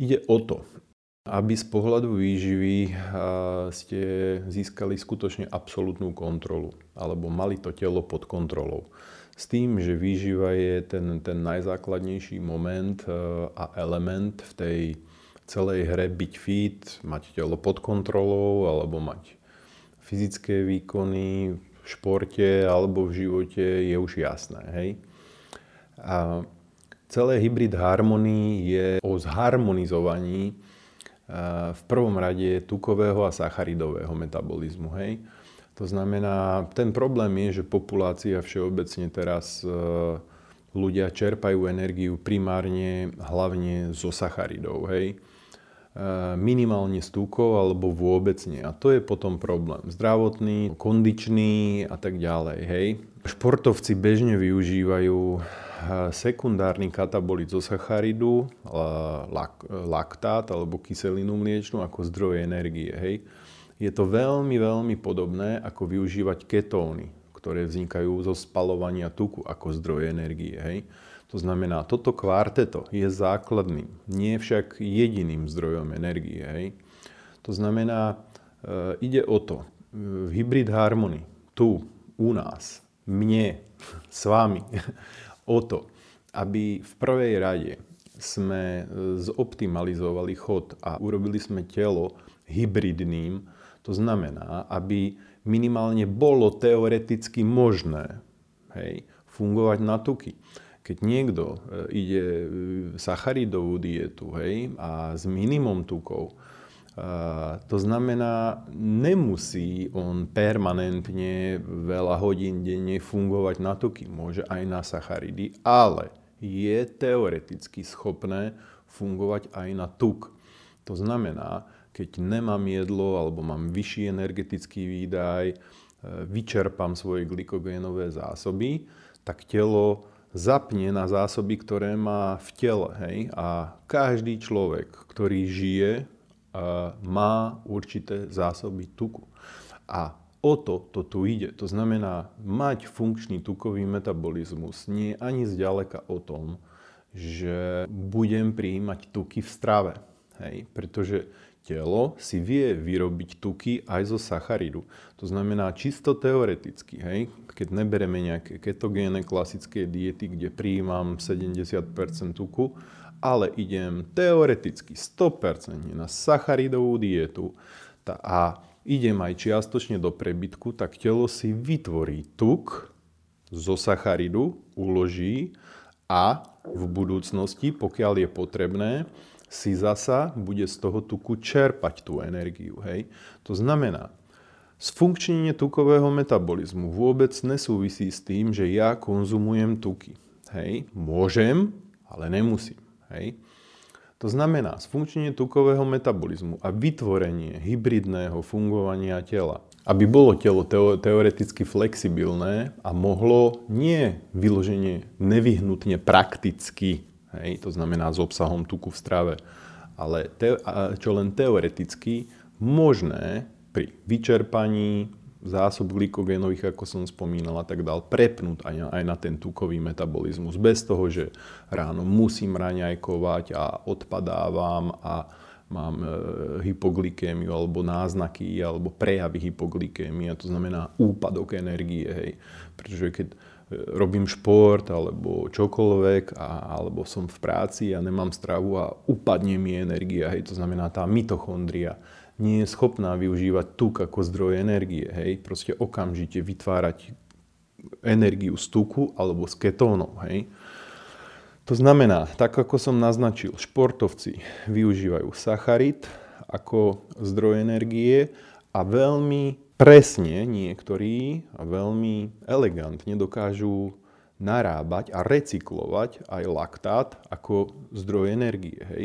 Ide o to, aby z pohľadu výživy ste získali skutočne absolútnu kontrolu alebo mali to telo pod kontrolou. S tým, že výživa je ten, ten najzákladnejší moment a element v tej celej hre byť fit, mať telo pod kontrolou alebo mať fyzické výkony v športe alebo v živote je už jasné. Hej? A celé hybrid harmonii je o zharmonizovaní v prvom rade tukového a sacharidového metabolizmu. Hej? To znamená, ten problém je, že populácia všeobecne teraz e, ľudia čerpajú energiu primárne hlavne zo sacharidov. Hej? E, minimálne z tukov alebo vôbec nie. A to je potom problém. Zdravotný, kondičný a tak ďalej. Hej? Športovci bežne využívajú sekundárny katabolit zo sacharidu, lak, laktát alebo kyselinu mliečnú ako zdroj energie. Hej. Je to veľmi, veľmi podobné ako využívať ketóny, ktoré vznikajú zo spalovania tuku ako zdroj energie. Hej. To znamená, toto kvarteto je základným, nie však jediným zdrojom energie. Hej. To znamená, e, ide o to, v Hybrid Harmony, tu, u nás, mne, s vami, o to, aby v prvej rade sme e, zoptimalizovali chod a urobili sme telo hybridným, to znamená, aby minimálne bolo teoreticky možné hej, fungovať na tuky. Keď niekto e, ide sacharidovú dietu hej, a s minimum tukov, to znamená, nemusí on permanentne veľa hodín denne fungovať na tuky. Môže aj na sacharidy, ale je teoreticky schopné fungovať aj na tuk. To znamená, keď nemám jedlo alebo mám vyšší energetický výdaj, e, vyčerpám svoje glykogénové zásoby, tak telo zapne na zásoby, ktoré má v tele. Hej? A každý človek, ktorý žije má určité zásoby tuku. A o to to tu ide. To znamená, mať funkčný tukový metabolizmus nie je ani zďaleka o tom, že budem prijímať tuky v strave. Hej? Pretože telo si vie vyrobiť tuky aj zo sacharidu. To znamená čisto teoreticky, hej? keď nebereme nejaké ketogéne klasické diety, kde prijímam 70% tuku, ale idem teoreticky 100% na sacharidovú dietu a idem aj čiastočne do prebytku, tak telo si vytvorí tuk zo sacharidu, uloží a v budúcnosti, pokiaľ je potrebné, si zasa bude z toho tuku čerpať tú energiu. Hej? To znamená, sfunkčnenie tukového metabolizmu vôbec nesúvisí s tým, že ja konzumujem tuky. Hej? Môžem, ale nemusím. Hej? To znamená, sfunkčnenie tukového metabolizmu a vytvorenie hybridného fungovania tela, aby bolo telo teoreticky flexibilné a mohlo nie vyloženie nevyhnutne prakticky, hej, to znamená s obsahom tuku v strave, ale te, čo len teoreticky možné pri vyčerpaní zásob glykogénových, ako som spomínal a tak dal, prepnúť aj na, aj na ten tukový metabolizmus. Bez toho, že ráno musím raňajkovať a odpadávam a mám e, hypoglykémiu alebo náznaky alebo prejavy hypoglykémie, to znamená úpadok energie. Hej. Pretože keď e, robím šport alebo čokoľvek a, alebo som v práci a nemám stravu a upadne mi energia, hej, to znamená tá mitochondria nie je schopná využívať tuk ako zdroj energie. Hej? Proste okamžite vytvárať energiu z tuku alebo z ketónov. Hej? To znamená, tak ako som naznačil, športovci využívajú sacharit ako zdroj energie a veľmi presne niektorí a veľmi elegantne dokážu narábať a recyklovať aj laktát ako zdroj energie. Hej?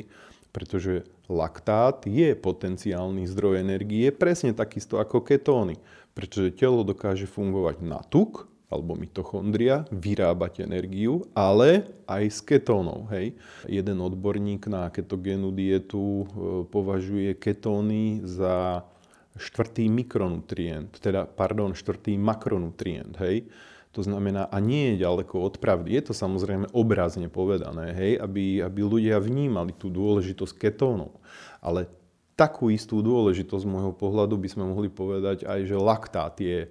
Pretože laktát je potenciálny zdroj energie, presne takisto ako ketóny. Pretože telo dokáže fungovať na tuk, alebo mitochondria, vyrábať energiu, ale aj z ketónov. Hej. Jeden odborník na ketogénu dietu e, považuje ketóny za štvrtý mikronutrient, teda, pardon, štvrtý makronutrient. Hej. To znamená, a nie je ďaleko od pravdy. Je to samozrejme obrazne povedané, hej, aby, aby ľudia vnímali tú dôležitosť ketónov. Ale takú istú dôležitosť z môjho pohľadu by sme mohli povedať aj, že laktát je e,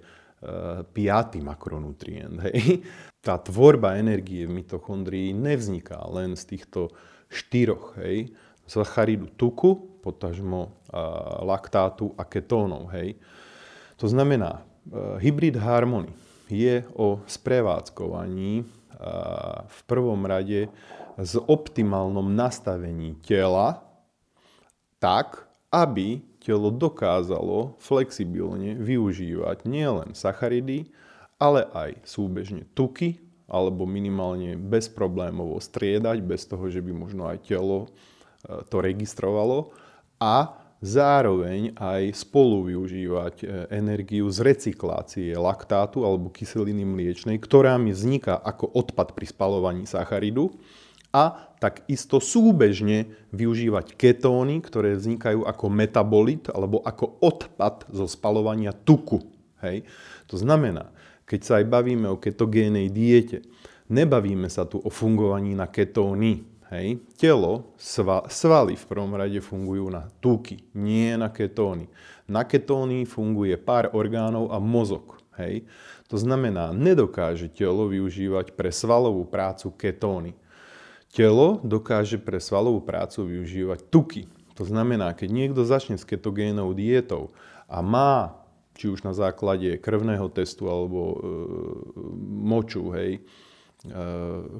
piatý makronutrient. Hej. Tá tvorba energie v mitochondrii nevzniká len z týchto štyroch. Hej. Zacharidu tuku, potažmo e, laktátu a ketónov. Hej. To znamená, e, hybrid harmony je o sprevádzkovaní v prvom rade s optimálnom nastavení tela tak, aby telo dokázalo flexibilne využívať nielen sacharidy, ale aj súbežne tuky, alebo minimálne bezproblémovo striedať, bez toho, že by možno aj telo e, to registrovalo. A zároveň aj spolu využívať e, energiu z recyklácie laktátu alebo kyseliny mliečnej, ktorá mi vzniká ako odpad pri spalovaní sacharidu a takisto súbežne využívať ketóny, ktoré vznikajú ako metabolit alebo ako odpad zo spalovania tuku. Hej. To znamená, keď sa aj bavíme o ketogénej diete, nebavíme sa tu o fungovaní na ketóny. Hej. Telo, sva, svaly v prvom rade fungujú na tuky, nie na ketóny. Na ketóny funguje pár orgánov a mozog. Hej. To znamená, nedokáže telo využívať pre svalovú prácu ketóny. Telo dokáže pre svalovú prácu využívať tuky. To znamená, keď niekto začne s ketogénou dietou a má, či už na základe krvného testu alebo e, moču, hej,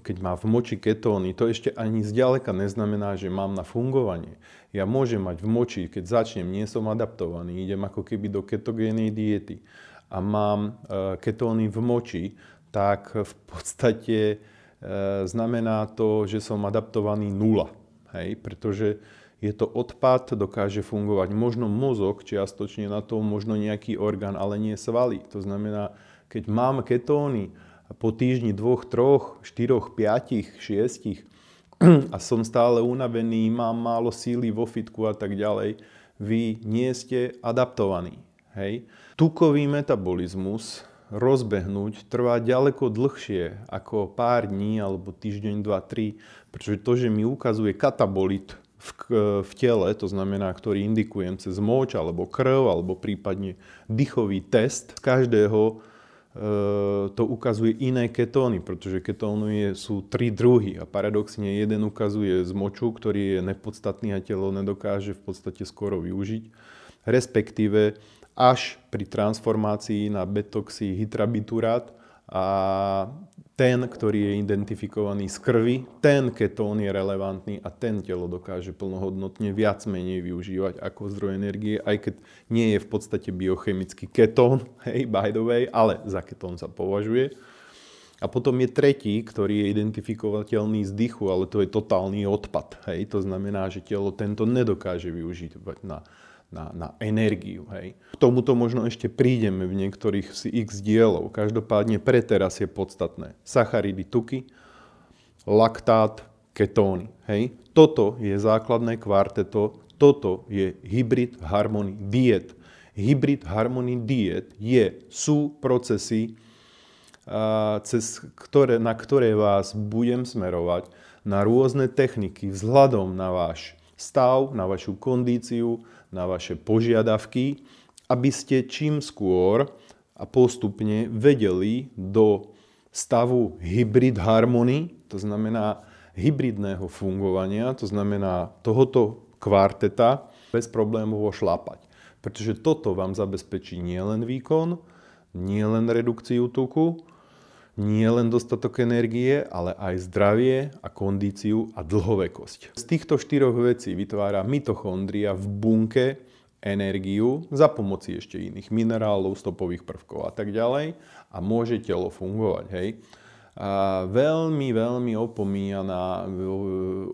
keď má v moči ketóny, to ešte ani zďaleka neznamená, že mám na fungovanie. Ja môžem mať v moči, keď začnem, nie som adaptovaný, idem ako keby do ketogénej diety a mám e, ketóny v moči, tak v podstate E, znamená to, že som adaptovaný nula. Hej? Pretože je to odpad, dokáže fungovať možno mozog čiastočne na to, možno nejaký orgán, ale nie svaly. To znamená, keď mám ketóny po týždni dvoch, troch, štyroch, piatich, šiestich a som stále unavený, mám málo síly vo fitku a tak ďalej, vy nie ste adaptovaní. Hej? Tukový metabolizmus rozbehnúť trvá ďaleko dlhšie ako pár dní alebo týždeň, dva, tri, pretože to, že mi ukazuje katabolit v, v tele, to znamená, ktorý indikujem cez moč alebo krv alebo prípadne dýchový test, z každého to ukazuje iné ketóny, pretože ketóny sú tri druhy a paradoxne jeden ukazuje z moču, ktorý je nepodstatný a telo nedokáže v podstate skoro využiť, respektíve až pri transformácii na betoxyhydrabiturát a ten, ktorý je identifikovaný z krvi, ten ketón je relevantný a ten telo dokáže plnohodnotne viac menej využívať ako zdroj energie, aj keď nie je v podstate biochemický ketón, hej, by the way, ale za ketón sa považuje. A potom je tretí, ktorý je identifikovateľný z dychu, ale to je totálny odpad. Hej. To znamená, že telo tento nedokáže využiť na na, na energiu. Hej. K tomuto možno ešte prídeme v niektorých z x dielov. Každopádne pre teraz je podstatné. Sacharidy, tuky, laktát, ketóny. Hej. Toto je základné kvarteto, toto je hybrid harmony diet. Hybrid harmony diet je, sú procesy, cez ktoré, na ktoré vás budem smerovať na rôzne techniky vzhľadom na váš stav, na vašu kondíciu, na vaše požiadavky, aby ste čím skôr a postupne vedeli do stavu hybrid harmony, to znamená hybridného fungovania, to znamená tohoto kvarteta bez problémov šlapať. Pretože toto vám zabezpečí nielen výkon, nielen redukciu tuku, nie len dostatok energie, ale aj zdravie a kondíciu a dlhovekosť. Z týchto štyroch vecí vytvára mitochondria v bunke energiu za pomoci ešte iných minerálov, stopových prvkov a tak ďalej a môže telo fungovať. Hej. A veľmi, veľmi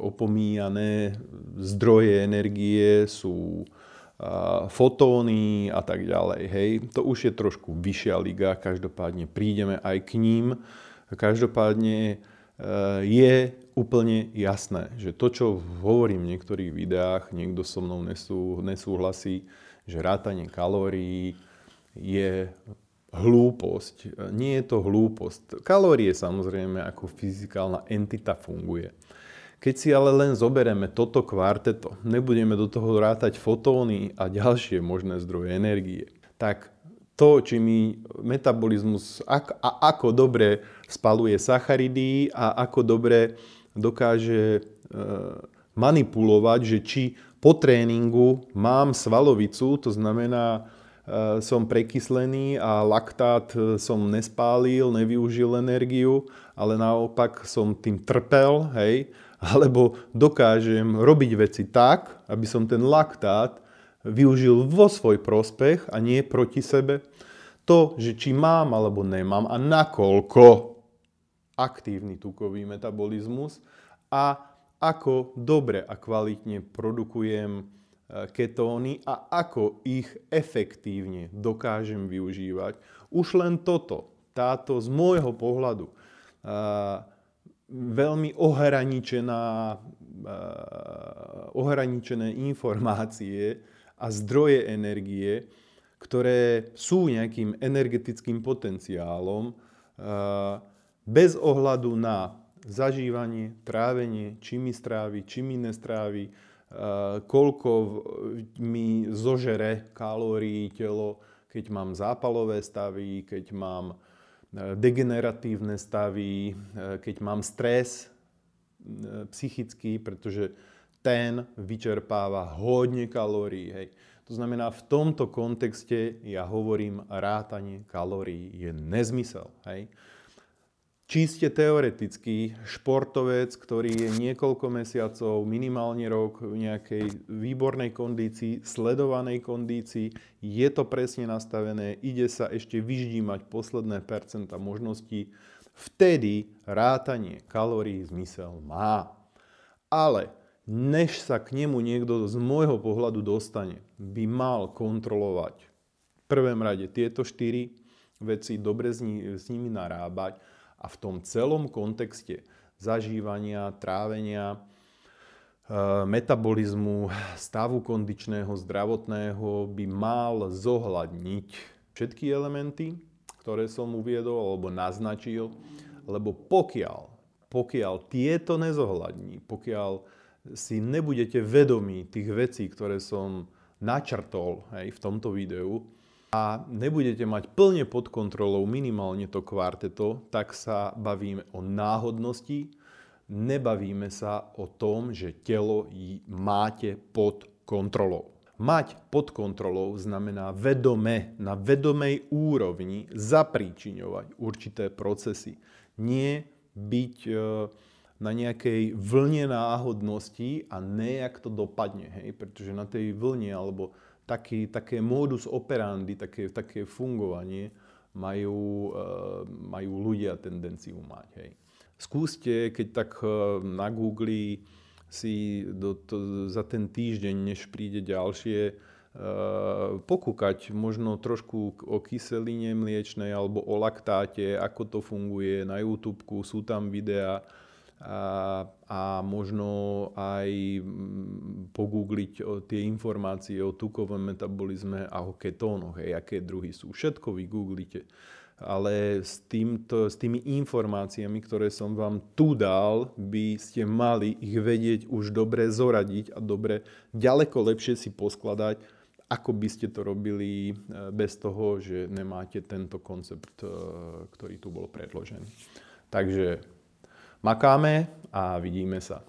opomíjané zdroje energie sú fotóny a tak ďalej. Hej. To už je trošku vyššia liga, každopádne prídeme aj k ním. Každopádne e, je úplne jasné, že to, čo hovorím v niektorých videách, niekto so mnou nesú, nesúhlasí, že rátanie kalórií je hlúposť. Nie je to hlúposť. Kalórie samozrejme ako fyzikálna entita funguje. Keď si ale len zoberieme toto kvarteto, nebudeme do toho rátať fotóny a ďalšie možné zdroje energie, tak to, či mi metabolizmus, ak, a ako dobre spaluje sacharidy a ako dobre dokáže e, manipulovať, že či po tréningu mám svalovicu, to znamená, e, som prekyslený a laktát e, som nespálil, nevyužil energiu, ale naopak som tým trpel, hej, alebo dokážem robiť veci tak, aby som ten laktát využil vo svoj prospech a nie proti sebe. To, že či mám alebo nemám a nakoľko aktívny tukový metabolizmus a ako dobre a kvalitne produkujem e, ketóny a ako ich efektívne dokážem využívať. Už len toto, táto z môjho pohľadu veľmi ohraničená, eh, ohraničené informácie a zdroje energie, ktoré sú nejakým energetickým potenciálom, eh, bez ohľadu na zažívanie, trávenie, či mi strávi, či mi nestrávi, eh, koľko mi zožere kalórií telo, keď mám zápalové stavy, keď mám degeneratívne stavy, e, keď mám stres e, psychický, pretože ten vyčerpáva hodne kalórií. Hej. To znamená, v tomto kontexte ja hovorím, rátanie kalórií je nezmysel. Hej čiste teoreticky športovec, ktorý je niekoľko mesiacov, minimálne rok v nejakej výbornej kondícii, sledovanej kondícii, je to presne nastavené, ide sa ešte vyždímať posledné percenta možností, vtedy rátanie kalórií zmysel má. Ale než sa k nemu niekto z môjho pohľadu dostane, by mal kontrolovať. V prvom rade tieto štyri veci, dobre s, nimi narábať a v tom celom kontexte zažívania, trávenia, e, metabolizmu, stavu kondičného, zdravotného by mal zohľadniť všetky elementy, ktoré som uviedol alebo naznačil, lebo pokiaľ, pokiaľ tieto nezohľadní, pokiaľ si nebudete vedomí tých vecí, ktoré som načrtol hej, v tomto videu, a nebudete mať plne pod kontrolou minimálne to kvarteto, tak sa bavíme o náhodnosti, nebavíme sa o tom, že telo máte pod kontrolou. Mať pod kontrolou znamená vedome, na vedomej úrovni zapríčiňovať určité procesy. Nie byť e, na nejakej vlne náhodnosti a nejak to dopadne. Hej? Pretože na tej vlne alebo taký, také modus operandi, také, také fungovanie majú, uh, majú ľudia tendenciu mať. Hej. Skúste, keď tak uh, na Google si do, to, za ten týždeň, než príde ďalšie, uh, pokúkať možno trošku o kyseline mliečnej alebo o laktáte, ako to funguje na YouTube, sú tam videá, a, a možno aj mm, pogoogliť tie informácie o tukovom metabolizme a o ketónoch, hej, aké druhy sú. Všetko vygooglite. Ale s, týmto, s tými informáciami, ktoré som vám tu dal, by ste mali ich vedieť už dobre zoradiť a dobre, ďaleko lepšie si poskladať, ako by ste to robili e, bez toho, že nemáte tento koncept, e, ktorý tu bol predložený. Takže Makáme a vidíme sa.